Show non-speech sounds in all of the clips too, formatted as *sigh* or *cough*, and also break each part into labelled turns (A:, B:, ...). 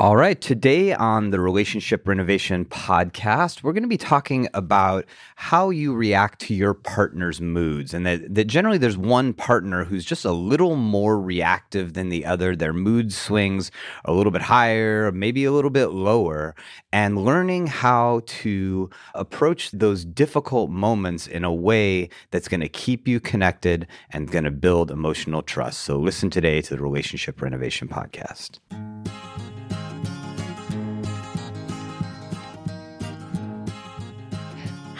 A: All right. Today on the Relationship Renovation podcast, we're going to be talking about how you react to your partner's moods. And that, that generally there's one partner who's just a little more reactive than the other. Their mood swings a little bit higher, maybe a little bit lower. And learning how to approach those difficult moments in a way that's going to keep you connected and going to build emotional trust. So listen today to the Relationship Renovation podcast.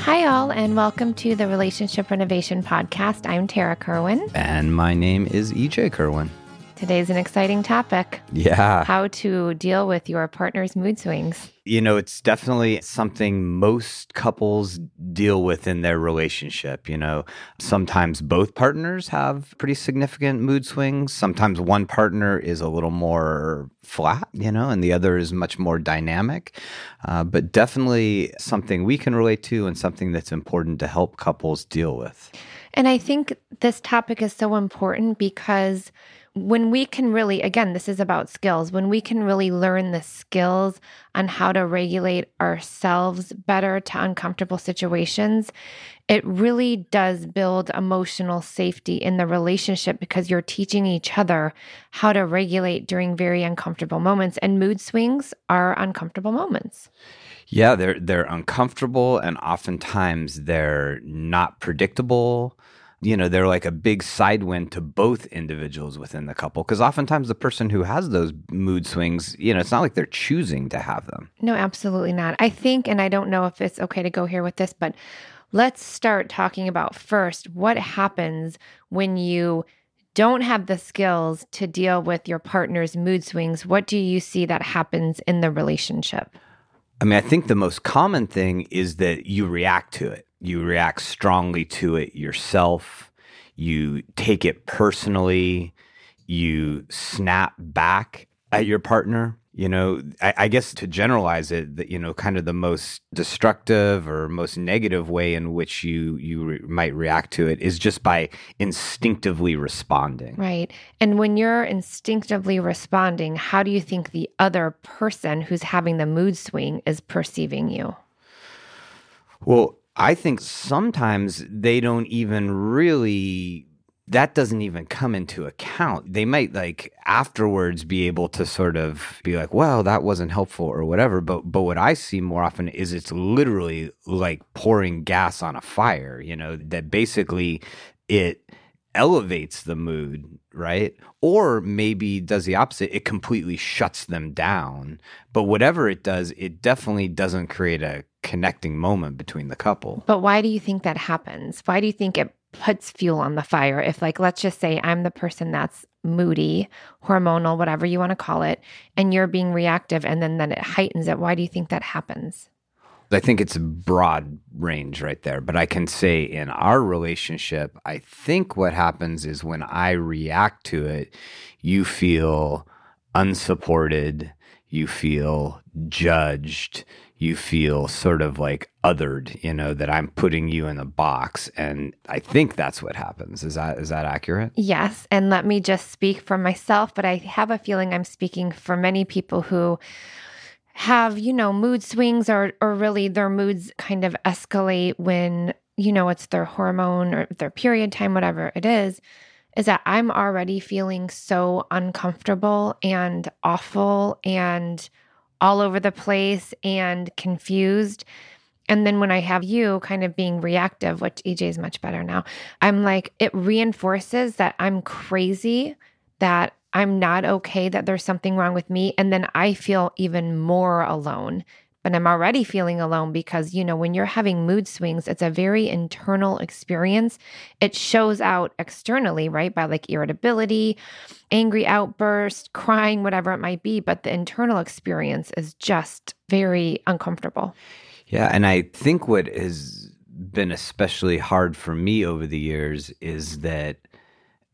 B: Hi, all, and welcome to the Relationship Renovation Podcast. I'm Tara Kerwin.
A: And my name is EJ Kerwin.
B: Today's an exciting topic.
A: Yeah.
B: How to deal with your partner's mood swings.
A: You know, it's definitely something most couples deal with in their relationship. You know, sometimes both partners have pretty significant mood swings. Sometimes one partner is a little more flat, you know, and the other is much more dynamic. Uh, but definitely something we can relate to and something that's important to help couples deal with.
B: And I think this topic is so important because when we can really, again, this is about skills, when we can really learn the skills on how to regulate ourselves better to uncomfortable situations, it really does build emotional safety in the relationship because you're teaching each other how to regulate during very uncomfortable moments. And mood swings are uncomfortable moments.
A: Yeah, they're they're uncomfortable and oftentimes they're not predictable you know they're like a big side wind to both individuals within the couple because oftentimes the person who has those mood swings you know it's not like they're choosing to have them.
B: No absolutely not. I think and i don't know if it's okay to go here with this but let's start talking about first what happens when you don't have the skills to deal with your partner's mood swings? What do you see that happens in the relationship?
A: I mean i think the most common thing is that you react to it you react strongly to it yourself, you take it personally, you snap back at your partner. You know, I, I, guess to generalize it, that you know, kind of the most destructive or most negative way in which you you re- might react to it is just by instinctively responding.
B: Right. And when you're instinctively responding, how do you think the other person who's having the mood swing is perceiving you?
A: Well, I think sometimes they don't even really that doesn't even come into account. They might like afterwards be able to sort of be like, well, that wasn't helpful or whatever. But but what I see more often is it's literally like pouring gas on a fire, you know, that basically it elevates the mood, right? Or maybe does the opposite, it completely shuts them down. But whatever it does, it definitely doesn't create a connecting moment between the couple.
B: But why do you think that happens? Why do you think it puts fuel on the fire? If, like, let's just say I'm the person that's moody, hormonal, whatever you want to call it, and you're being reactive and then, then it heightens it, why do you think that happens?
A: I think it's a broad range right there. But I can say in our relationship, I think what happens is when I react to it, you feel unsupported, you feel judged, you feel sort of like othered, you know, that I'm putting you in a box. And I think that's what happens. Is that is that accurate?
B: Yes. And let me just speak for myself, but I have a feeling I'm speaking for many people who have, you know, mood swings or or really their moods kind of escalate when, you know, it's their hormone or their period time, whatever it is is that I'm already feeling so uncomfortable and awful and all over the place and confused. And then when I have you kind of being reactive, which EJ is much better now, I'm like, it reinforces that I'm crazy, that I'm not okay, that there's something wrong with me. And then I feel even more alone but I'm already feeling alone because, you know, when you're having mood swings, it's a very internal experience. It shows out externally, right? By like irritability, angry outburst, crying, whatever it might be. But the internal experience is just very uncomfortable.
A: Yeah. And I think what has been especially hard for me over the years is that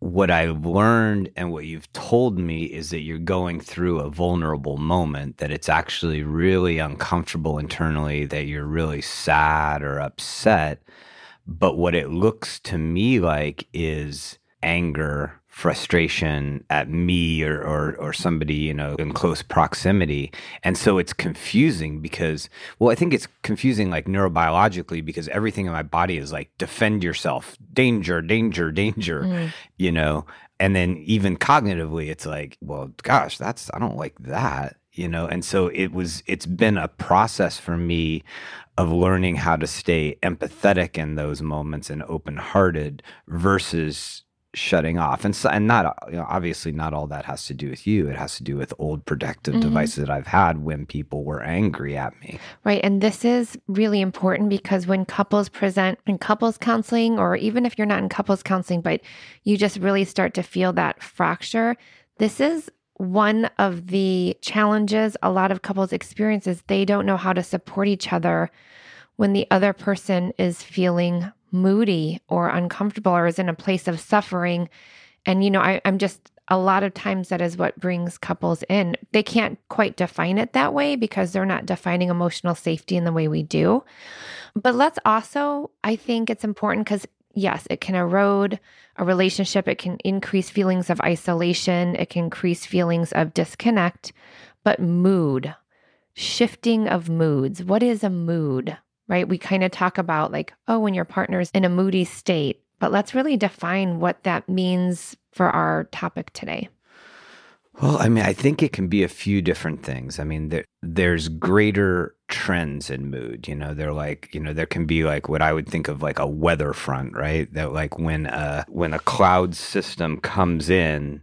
A: what I've learned and what you've told me is that you're going through a vulnerable moment, that it's actually really uncomfortable internally, that you're really sad or upset. But what it looks to me like is anger, frustration at me or, or or somebody you know in close proximity. And so it's confusing because well i think it's confusing like neurobiologically because everything in my body is like defend yourself danger danger danger mm. you know? And then even cognitively it's like well gosh that's i don't like that you know? And so it was it's been a process for me of learning how to stay empathetic in those moments and open hearted versus shutting off. And so, and not you know, obviously not all that has to do with you. It has to do with old protective mm-hmm. devices that I've had when people were angry at me.
B: Right. And this is really important because when couples present in couples counseling or even if you're not in couples counseling but you just really start to feel that fracture this is one of the challenges a lot of couples experience is they don't know how to support each other when the other person is feeling moody or uncomfortable or is in a place of suffering. And, you know, I, I'm just a lot of times that is what brings couples in. They can't quite define it that way because they're not defining emotional safety in the way we do. But let's also, I think it's important because, yes, it can erode a relationship, it can increase feelings of isolation, it can increase feelings of disconnect. But mood, shifting of moods, what is a mood? Right? We kind of talk about like, oh, when your partner's in a moody state, but let's really define what that means for our topic today.
A: Well, I mean, I think it can be a few different things. I mean, there, there's greater trends in mood. You know, they're like, you know, there can be like what I would think of like a weather front, right? That like when a when a cloud system comes in,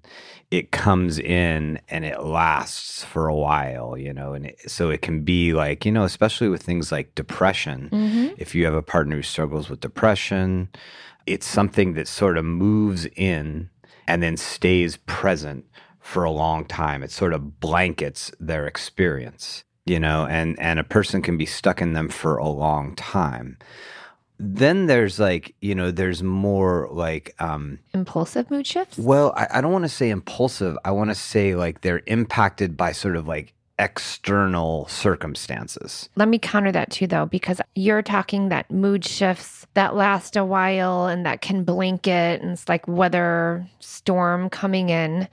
A: it comes in and it lasts for a while, you know, and it, so it can be like, you know, especially with things like depression. Mm-hmm. If you have a partner who struggles with depression, it's something that sort of moves in and then stays present for a long time. It sort of blankets their experience, you know, and and a person can be stuck in them for a long time. Then there's like, you know, there's more like um
B: impulsive mood shifts.
A: Well, I, I don't want to say impulsive. I want to say like they're impacted by sort of like external circumstances.
B: Let me counter that too, though, because you're talking that mood shifts that last a while and that can blanket, and it's like weather storm coming in.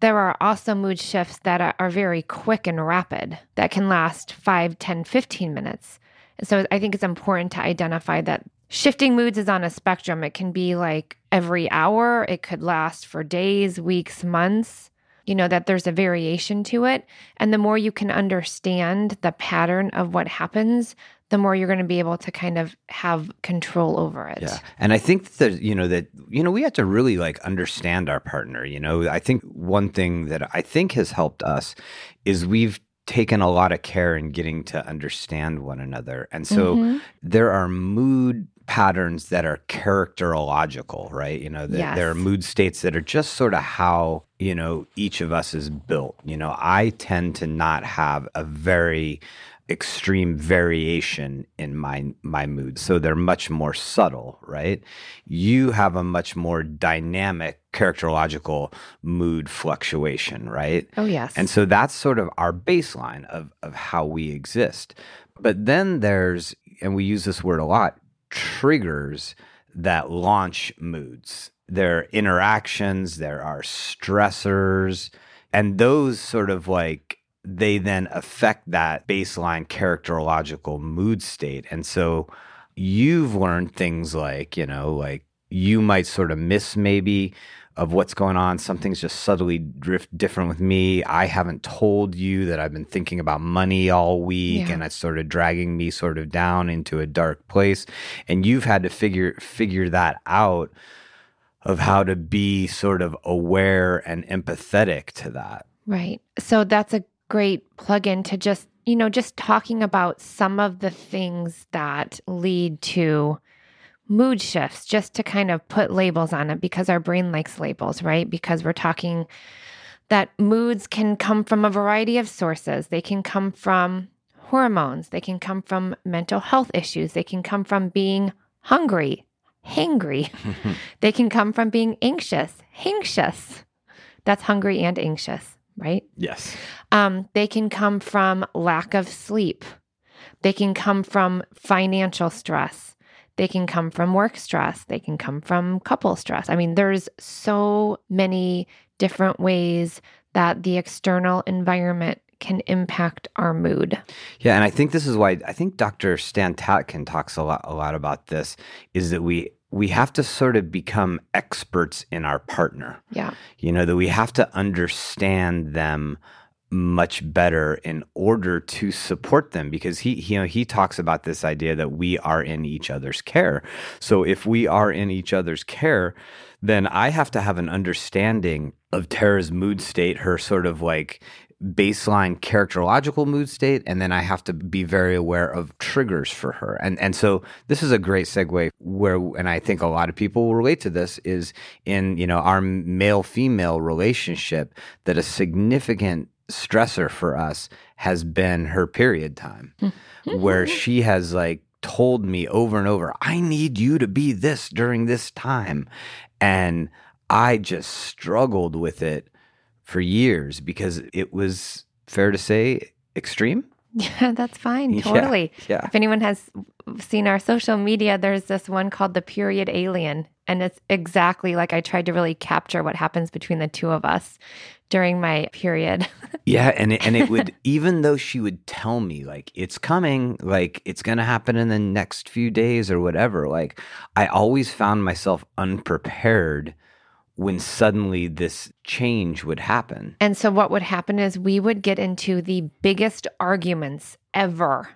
B: There are also mood shifts that are, very quick and rapid that can last 5, 10, 15 minutes. So I think it's important to identify that shifting moods is on a spectrum. It can be like every hour, it could last for days, weeks, months. You know, that there's a variation to it. And the more you can understand the pattern of what happens, the more you're going to be able to kind of have control over it.
A: Yeah. And I think that, you know, that, you know, we have to really like understand our partner. You know, I think one thing that I think has helped us is we've taken a lot of care in getting to understand one another. And so mm-hmm. there are mood patterns that are characterological, right? You know, yes. there are mood states that are just sort of how, you know, each of us is built. You know, I tend to not have a very extreme variation in my my mood. So they're much more subtle right? You have a much more dynamic characterological mood fluctuation right?
B: Oh yes.
A: And so that's sort of our baseline of of how we exist. But then there's and we use this word a lot triggers that launch moods. There are interactions there are stressors and those sort of like they then affect that baseline characterological mood state. And so you've learned things like, you know, like you might sort of miss maybe of what's going on. Something's just subtly drift different with me. I haven't told you that I've been thinking about money all week yeah. and it's sort of dragging me sort of down into a dark place. And you've had to figure figure that out of how to be sort of aware and empathetic to that.
B: Right. So that's a great plug in to just, you know, just talking about some of the things that lead to mood shifts, just to kind of put labels on it because our brain likes labels, right? Because we're talking that moods can come from a variety of sources. They can come from hormones, they can come from mental health issues, they can come from being hungry, hangry, *laughs* they can come from being anxious, anxious. That's hungry and anxious right?
A: Yes.
B: Um, they can come from lack of sleep. They can come from financial stress. They can come from work stress, they can come from couple stress. I mean, there's so many different ways that the external environment can impact our mood.
A: Yeah, and I think this is why I think Dr. Stan Tatkin talks a lot a lot about this is that we we have to sort of become experts in our partner.
B: Yeah.
A: You know, that we have to understand them much better in order to support them because he, he, you know he talks about this idea that we are in each other's care. So if we are in each other's care, then I have to have an understanding of Tara's mood state, her sort of like baseline characterological mood state and then I have to be very aware of triggers for her. And and so this is a great segue where and I think a lot of people will relate to this is in, you know, our male female relationship that a significant stressor for us has been her period time where *laughs* she has like told me over and over, I need you to be this during this time. And I just struggled with it for years because it was fair to say extreme. *laughs*
B: Yeah, that's fine.
A: Yeah,
B: Totally.
A: yeah.
B: If anyone has seen our social media, there's this one called the period alien. And it's exactly like I tried to really capture what happens between the two of us during my period. *laughs*
A: Yeah, and it, and it would *laughs* even though she would tell me like it's coming, like it's going to happen in the next few days or whatever, like I always found myself unprepared when suddenly this change would happen.
B: And so what would happen is we would get into the biggest arguments ever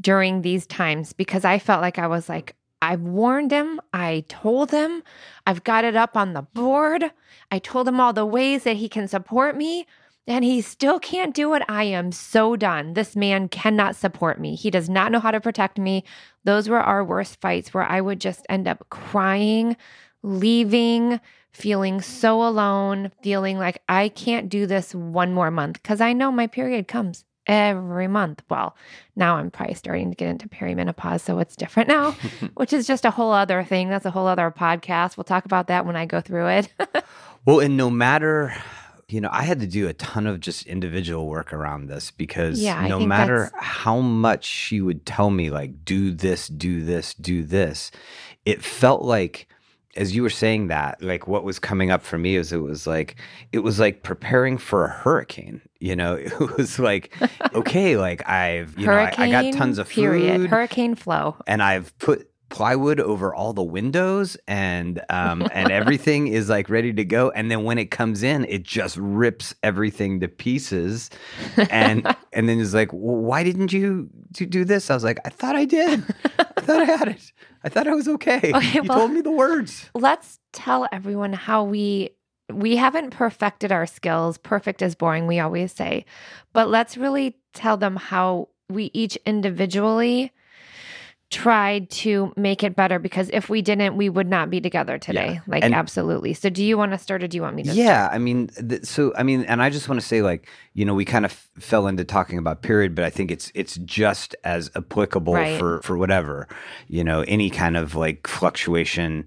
B: during these times because I felt like I was like, I've warned him. I told him. I've got it up on the board. I told him all the ways that he can support me. And he still can't do it. I am so done. This man cannot support me. He does not know how to protect me. Those were our worst fights where I would just end up crying, leaving, feeling so alone, feeling like I can't do this one more month because I know my period comes every month. Well, now I'm probably starting to get into perimenopause, so it's different now, *laughs* which is just a whole other thing. That's a whole other podcast. We'll talk about that when I go through it. *laughs*
A: Well, and no matter, you know, I had to do a ton of just individual work around this because
B: Yeah,
A: no matter
B: that's-
A: how much she would tell me, like, do this, do this, do this, it felt like, as you were saying that, like what was coming up for me is it was like, it was like preparing for a hurricane. You know, *laughs* it was like, okay, like I've, you know, I, I got tons of
B: period.
A: food
B: Hurricane flow.
A: and I've put plywood over all the windows and um and everything *laughs* is like ready to go and then when it comes in it just rips everything to pieces and *laughs* and then it's like well, why didn't you do this i was like i thought i did i thought i had it i thought i was okay, *laughs*
B: Okay,
A: you
B: well-
A: told me the words.
B: let's tell everyone how we we haven't perfected our skills. Perfect is boring we always say. But let's really tell them how we each individually tried to make it better because if we didn't we would not be together today
A: Yeah.
B: like
A: And-
B: absolutely so do you want to start or do you want me to
A: yeah i mean th- so i mean and i just want to say like you know we kind of f- fell into talking about period but i think it's it's just as applicable
B: Right.
A: for for whatever you know any kind of like fluctuation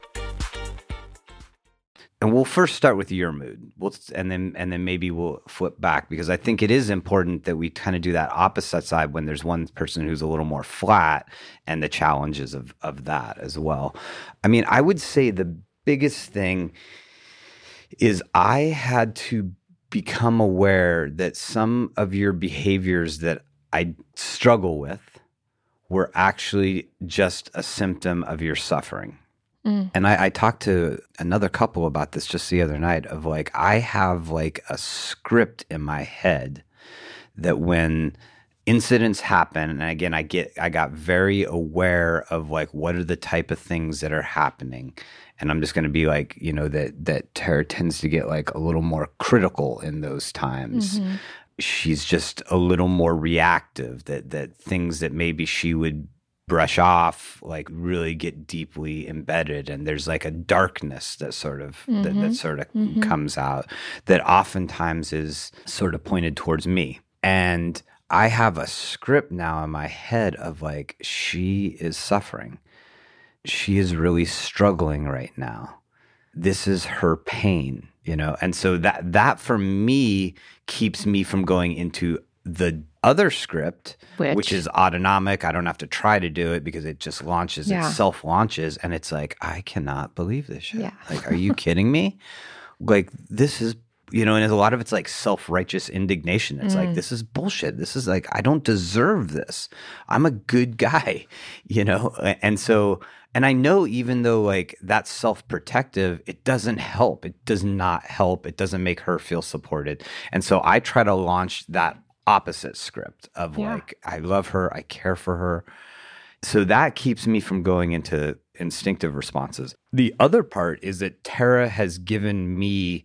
A: And we'll first start with your mood. We'll and then and then maybe we'll flip back because i think it is important that we kind of do that opposite side when there's one person who's a little more flat and the challenges of of that as well. I mean i would say the biggest thing is i had to become aware that some of your behaviors that i struggle with were actually just a symptom of your suffering
B: Mm.
A: and I, I talked to another couple about this just the other night of like, I have like a script in my head that when incidents happen, and again, I get, I got very aware of like, what are the type of things that are happening. And I'm just going to be like, you know, that, that Tara tends to get like a little more critical in those times.
B: Mhm.
A: She's just a little more reactive that, that things that maybe she would brush off, like really get deeply embedded. And there's like a darkness that sort of that, that
B: Mhm.
A: sort of
B: Mhm.
A: comes out that oftentimes is sort of pointed towards me. And I have a script now in my head of like, she is suffering. She is really struggling right now. This is her pain, you know? And so that that for me keeps me from going into the other script,
B: Which,
A: which is autonomic. I don't have to try to do it because it just launches,
B: Yeah.
A: it self launches. And it's like, I cannot believe this shit.
B: Yeah.
A: Like, are you *laughs* kidding me? Like, this is, you know, and a lot of it's like self righteous indignation. It's like,
B: Mm.
A: this is bullshit. This is like, I don't deserve this. I'm a good guy, *laughs* you know? And so, and I know even though like that's self protective, it doesn't help. It does not help. It doesn't make her feel supported. And so I try to launch that opposite script of
B: Yeah.
A: like, I love her, I care for her. So that keeps me from going into instinctive responses. The other part is that Tara has given me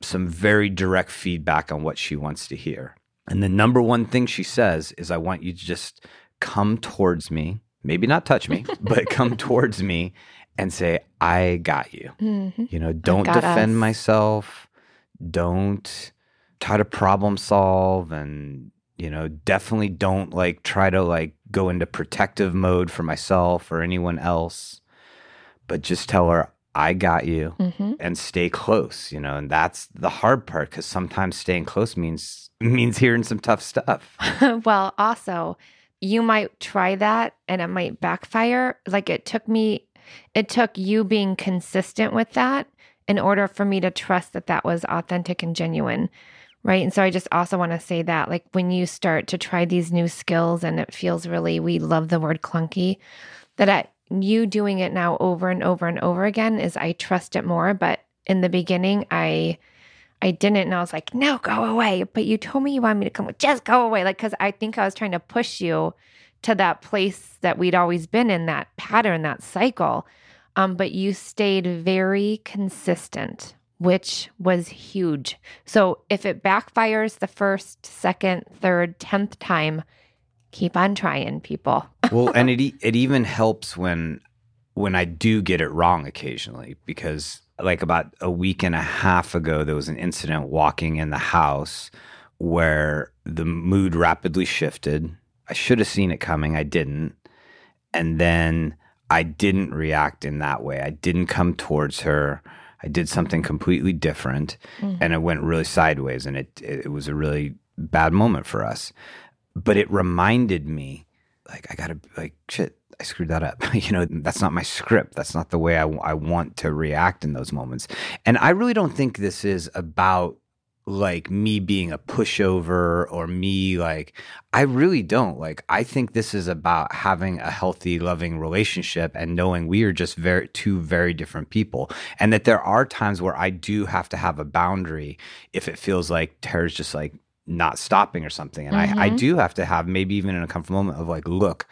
A: some very direct feedback on what she wants to hear. And the number one thing she says is, I want you to just come towards me, maybe not touch me, *laughs* but come towards me and say, I got you.
B: Mhm.
A: You know, don't defend
B: us.
A: myself. Don't try to problem solve and you know, definitely don't like try to like go into protective mode for myself or anyone else. But just tell her I got you
B: Mhm.
A: and stay close, you know, and that's the hard part cuz sometimes staying close means means hearing some tough stuff. *laughs*
B: well, also, you might try that and it might backfire. Like it took me, it took you being consistent with that in order for me to trust that that was authentic and genuine. Right. And so I just also want to say that, like, when you start to try these new skills and it feels really, we love the word clunky, that at you doing it now over and over and over again is I trust it more. But in the beginning, I, I didn't. And I was like, no, go away. But you told me you wanted me to come. Just go away. Like, because I think I was trying to push you to that place that we'd always been in, that pattern, that cycle. Um, but you stayed very consistent, which was huge. So if it backfires the first, second, third, tenth time, keep on trying, people. *laughs*
A: well, and it it even helps when when I do get it wrong occasionally because like about a week and a half ago there was an incident walking in the house where the mood rapidly shifted. I should have seen it coming, I didn't. And then I didn't react in that way. I didn't come towards her. I did something completely different
B: Mm.
A: and it went really sideways and it it was a really bad moment for us. But it reminded me like I gotta like shit. I screwed that up. *laughs* you know, that's not my script. That's not the way I, I want to react in those moments. And I really don't think this is about like me being a pushover or me like I really don't. Like I think this is about having a healthy loving relationship and knowing we are just very two very different people and that there are times where I do have to have a boundary if it feels like Tara's just like not stopping or something and I, I
B: Mhm.
A: do have to have maybe even in a comfortable moment of like look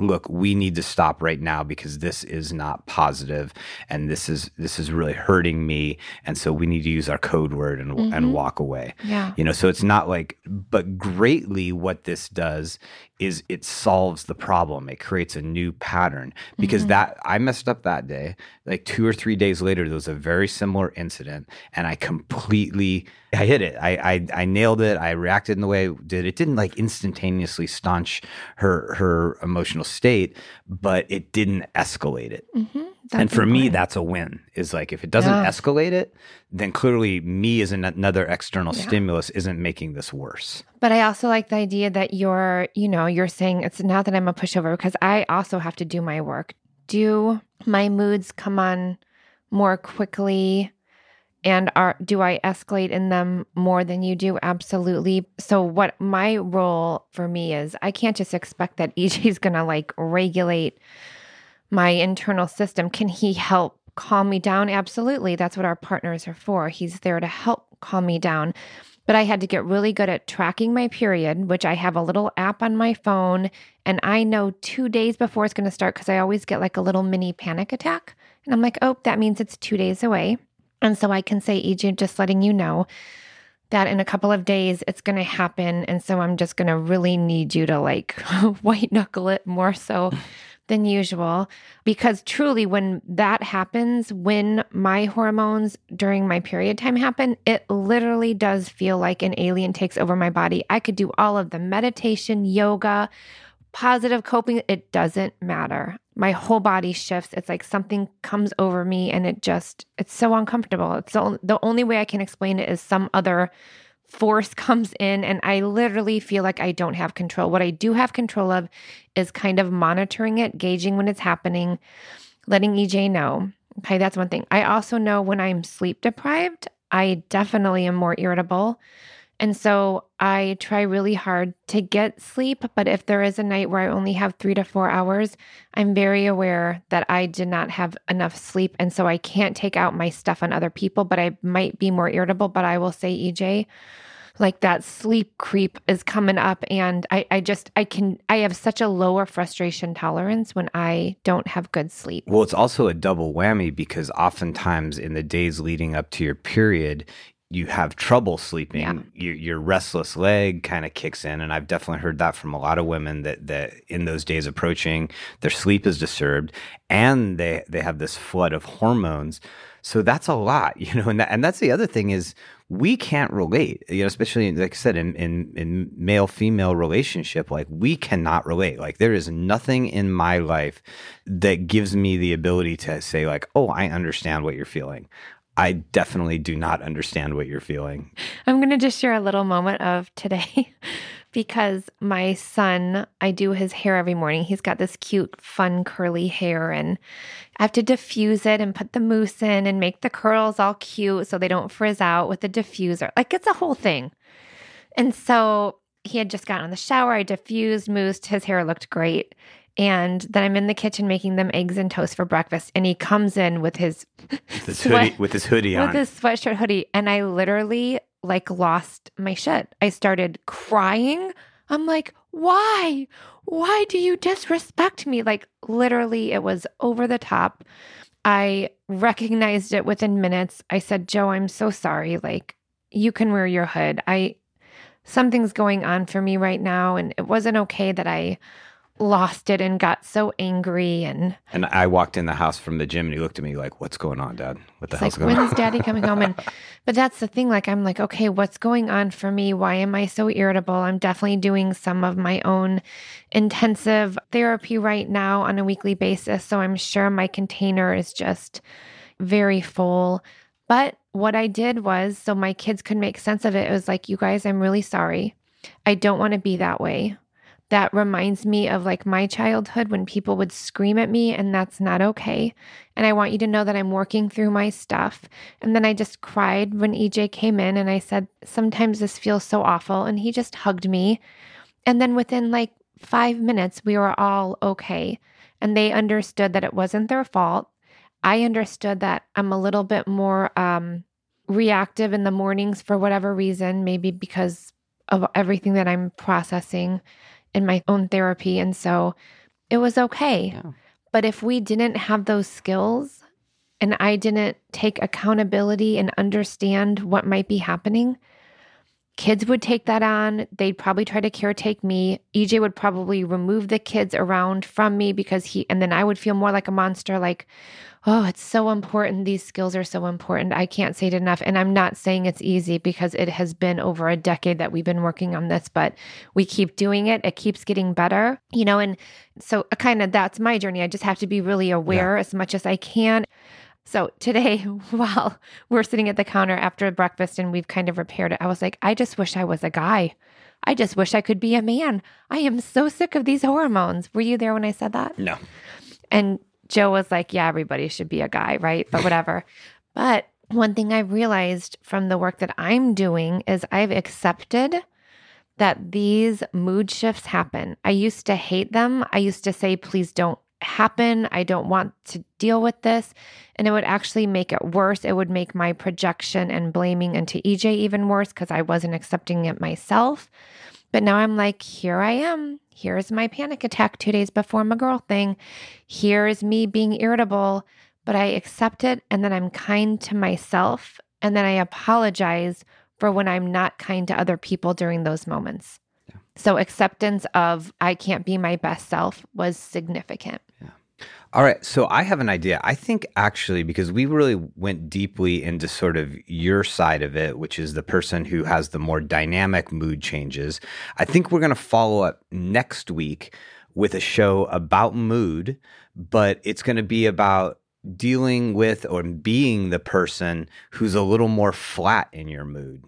A: look we need to stop right now because this is not positive and this is this is really hurting me and so we need to use our code word and
B: Mhm.
A: and walk away
B: Yeah.
A: you know so it's not like but greatly what this does is it solves the problem it creates a new pattern because
B: Mhm.
A: that i messed up that day like two or three days later there was a very similar incident and i completely i hit it i i, I nailed it i reacted in the way I did it didn't like instantaneously staunch her her emotional state but it didn't escalate it
B: Mhm.
A: and for me that's a win is like if it doesn't
B: Yeah.
A: escalate it then clearly me as an, another external
B: Yeah.
A: stimulus isn't making this worse
B: But I also like the idea that you're, you know, you're saying it's not that I'm a pushover because I also have to do my work. Do my moods come on more quickly and are do I escalate in them more than you do? Absolutely. So what my role for me is I can't just expect that *laughs* EJ's going to like regulate my internal system. Can he help calm me down? Absolutely. That's what our partners are for. He's there to help calm me down. But I had to get really good at tracking my period, which I have a little app on my phone. And I know two days before it's going to start because I always get like a little mini panic attack. And I'm like, oh, that means it's two days away. And so I can say, EJ, just letting you know that in a couple of days it's going to happen. And so I'm just going to really need you to like *laughs* white knuckle it more so *laughs* than usual because truly when that happens when my hormones during my period time happen it literally does feel like an alien takes over my body i could do all of the meditation yoga positive coping it doesn't matter my whole body shifts it's like something comes over me and it just it's so uncomfortable it's the, the only way i can explain it is some other force *laughs* comes in and I literally feel like I don't have control. What I do have control of is kind of monitoring it, gauging when it's happening, letting EJ know. Okay, that's one thing. I also know when I'm sleep deprived, I definitely am more irritable. And so I try really hard to get sleep. But if there is a night where I only have three to four hours, I'm very aware that I did not have enough sleep. And so I can't take out my stuff on other people, but I might be more irritable. But I will say, EJ, like that sleep creep is coming up and I, I just i can i have such a lower frustration tolerance when i don't have good sleep
A: well it's also a double whammy because oftentimes in the days leading up to your period you have trouble sleeping, yeah. your, your, restless leg kind of kicks in, and I've definitely heard that from a lot of women that that in those days approaching, their sleep is disturbed, and they they have this flood of hormones. So that's a lot, *laughs* you know, and that, and that's the other thing is we can't relate, you know, especially like I said in in in male female relationship, like we cannot relate. Like there is nothing in my life that gives me the ability to say like, oh, I understand what you're feeling. I definitely do not understand what you're feeling.
B: I'm going to just share a little moment of today *laughs* because my son, I do his hair every morning. He's got this cute, fun, curly hair, and I have to diffuse it and put the mousse in and make the curls all cute so they don't frizz out with the diffuser. Like it's a whole thing. And so he had just gotten in the shower. I diffused, moussed. His hair looked great. And then I'm in the kitchen making them eggs and toast for breakfast. And he comes in with his,
A: with his hoodie, with his hoodie on,
B: with his sweatshirt hoodie. And I literally like lost my shit. I started crying. I'm like, why? Why do you disrespect me? Like, literally, it was over the top. I recognized it within minutes. I said, Joe, I'm so sorry. Like, you can wear your hood. I, something's going on for me right now. And it wasn't okay that I lost it and got so angry and
A: and I walked in the house from the gym and he looked at me like, "What's going on, Dad? What the hell's
B: like,
A: going
B: when's
A: on?"
B: When's Daddy *laughs* coming home? And but that's the thing. Like I'm like, okay, what's going on for me? Why am I so irritable? I'm definitely doing some of my own intensive therapy right now on a weekly basis, so I'm sure my container is just very full. But what I did was, so my kids could make sense of it. It was like, you guys, I'm really sorry. I don't want to be that way that reminds me of like my childhood when people would scream at me, and that's not okay. And I want you to know that I'm working through my stuff. And then I just cried when EJ came in and I said, Sometimes this feels so awful. And he just hugged me. And then within like five minutes, we were all okay. And they understood that it wasn't their fault. I understood that I'm a little bit more um, reactive in the mornings for whatever reason, maybe because of everything that I'm processing in my own therapy. And so it was okay. Yeah. But if we didn't have those skills and I didn't take accountability and understand what might be happening, kids would take that on. They'd probably try to caretake me. EJ would probably remove the kids around from me because he, and then I would feel more like a monster, like, oh, it's so important. These skills are so important. I can't say it enough. And I'm not saying it's easy because it has been over a decade that we've been working on this, but we keep doing it. It keeps getting better, you know, and so uh, kind of that's my journey. I just have to be really aware yeah. as much as I can. So today, *laughs* while we're sitting at the counter after breakfast and we've kind of repaired it, I was like, I just wish I was a guy. I just wish I could be a man. I am so sick of these hormones. Were you there when I said that?
A: No.
B: And Joe was like, yeah, everybody should be a guy, right? But whatever. but one thing I realized from the work that I'm doing is I've accepted that these mood shifts happen. I used to hate them. I used to say, please don't happen. I don't want to deal with this. And it would actually make it worse. It would make my projection and blaming into EJ even worse because I wasn't accepting it myself. But now I'm like, here I am. Here's my panic attack two days before my girl thing. Here's me being irritable, but I accept it and then I'm kind to myself. And then I apologize for when I'm not kind to other people during those moments. Yeah. So acceptance of I can't be my best self was significant.
A: All right. So I have an idea. I think actually, because we really went deeply into sort of your side of it, which is the person who has the more dynamic mood changes, I think we're going to follow up next week with a show about mood, but it's going to be about dealing with or being the person who's a little more flat in your mood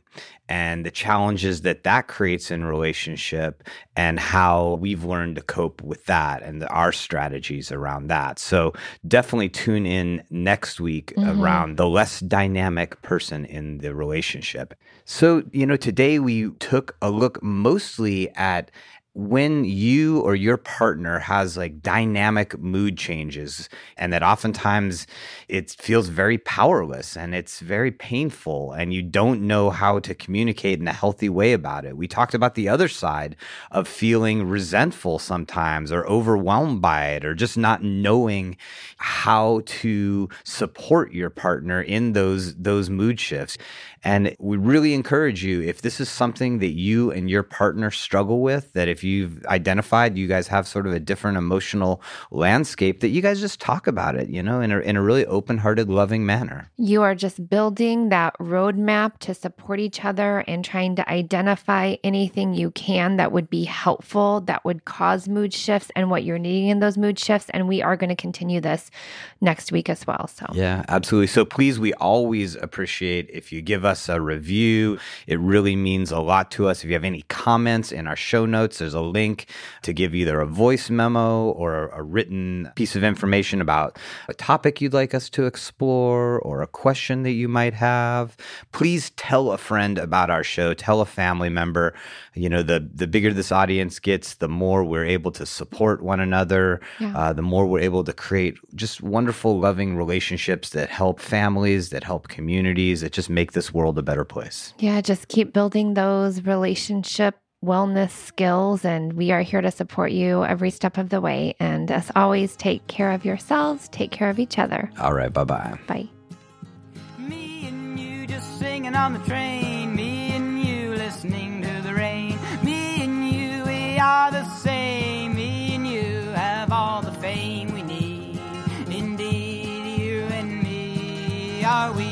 A: and the challenges that that creates in relationship and how we've learned to cope with that and our strategies around that. So definitely tune in next week mm-hmm. around the less dynamic person in the relationship. So, you know, today we took a look mostly at when you or your partner has like dynamic mood changes and that oftentimes it feels very powerless and it's very painful and you don't know how to communicate in a healthy way about it. We talked about the other side of feeling resentful sometimes or overwhelmed by it or just not knowing how to support your partner in those those mood shifts. And we really encourage you if this is something that you and your partner struggle with, that if you've identified you guys have sort of a different emotional landscape, that you guys just talk about it, you know, in a, in a really open hearted, loving manner.
B: You are just building that roadmap to support each other and trying to identify anything you can that would be helpful, that would cause mood shifts and what you're needing in those mood shifts. And we are going to continue this next week as well. So,
A: yeah, absolutely. So please, we always appreciate if you give us us a review. It really means a lot to us. If you have any comments in our show notes, there's a link to give either a voice memo or a written piece of information about a topic you'd like us to explore or a question that you might have. Please tell a friend about our show, tell a family member. You know, the, the bigger this audience gets, the more we're able to support one another, yeah. uh, the more we're able to create just wonderful, loving relationships that help families, that help communities, that just make this world a better place.
B: Yeah, just keep building those relationship wellness skills, and we are here to support you every step of the way. And as always, take care of yourselves, take care of each other.
A: All right, bye-bye. Bye
C: Me and you just singing on the train, me and you listening to the rain, me and you, we are the same, me and you have all the fame we need. Indeed, you and me are we.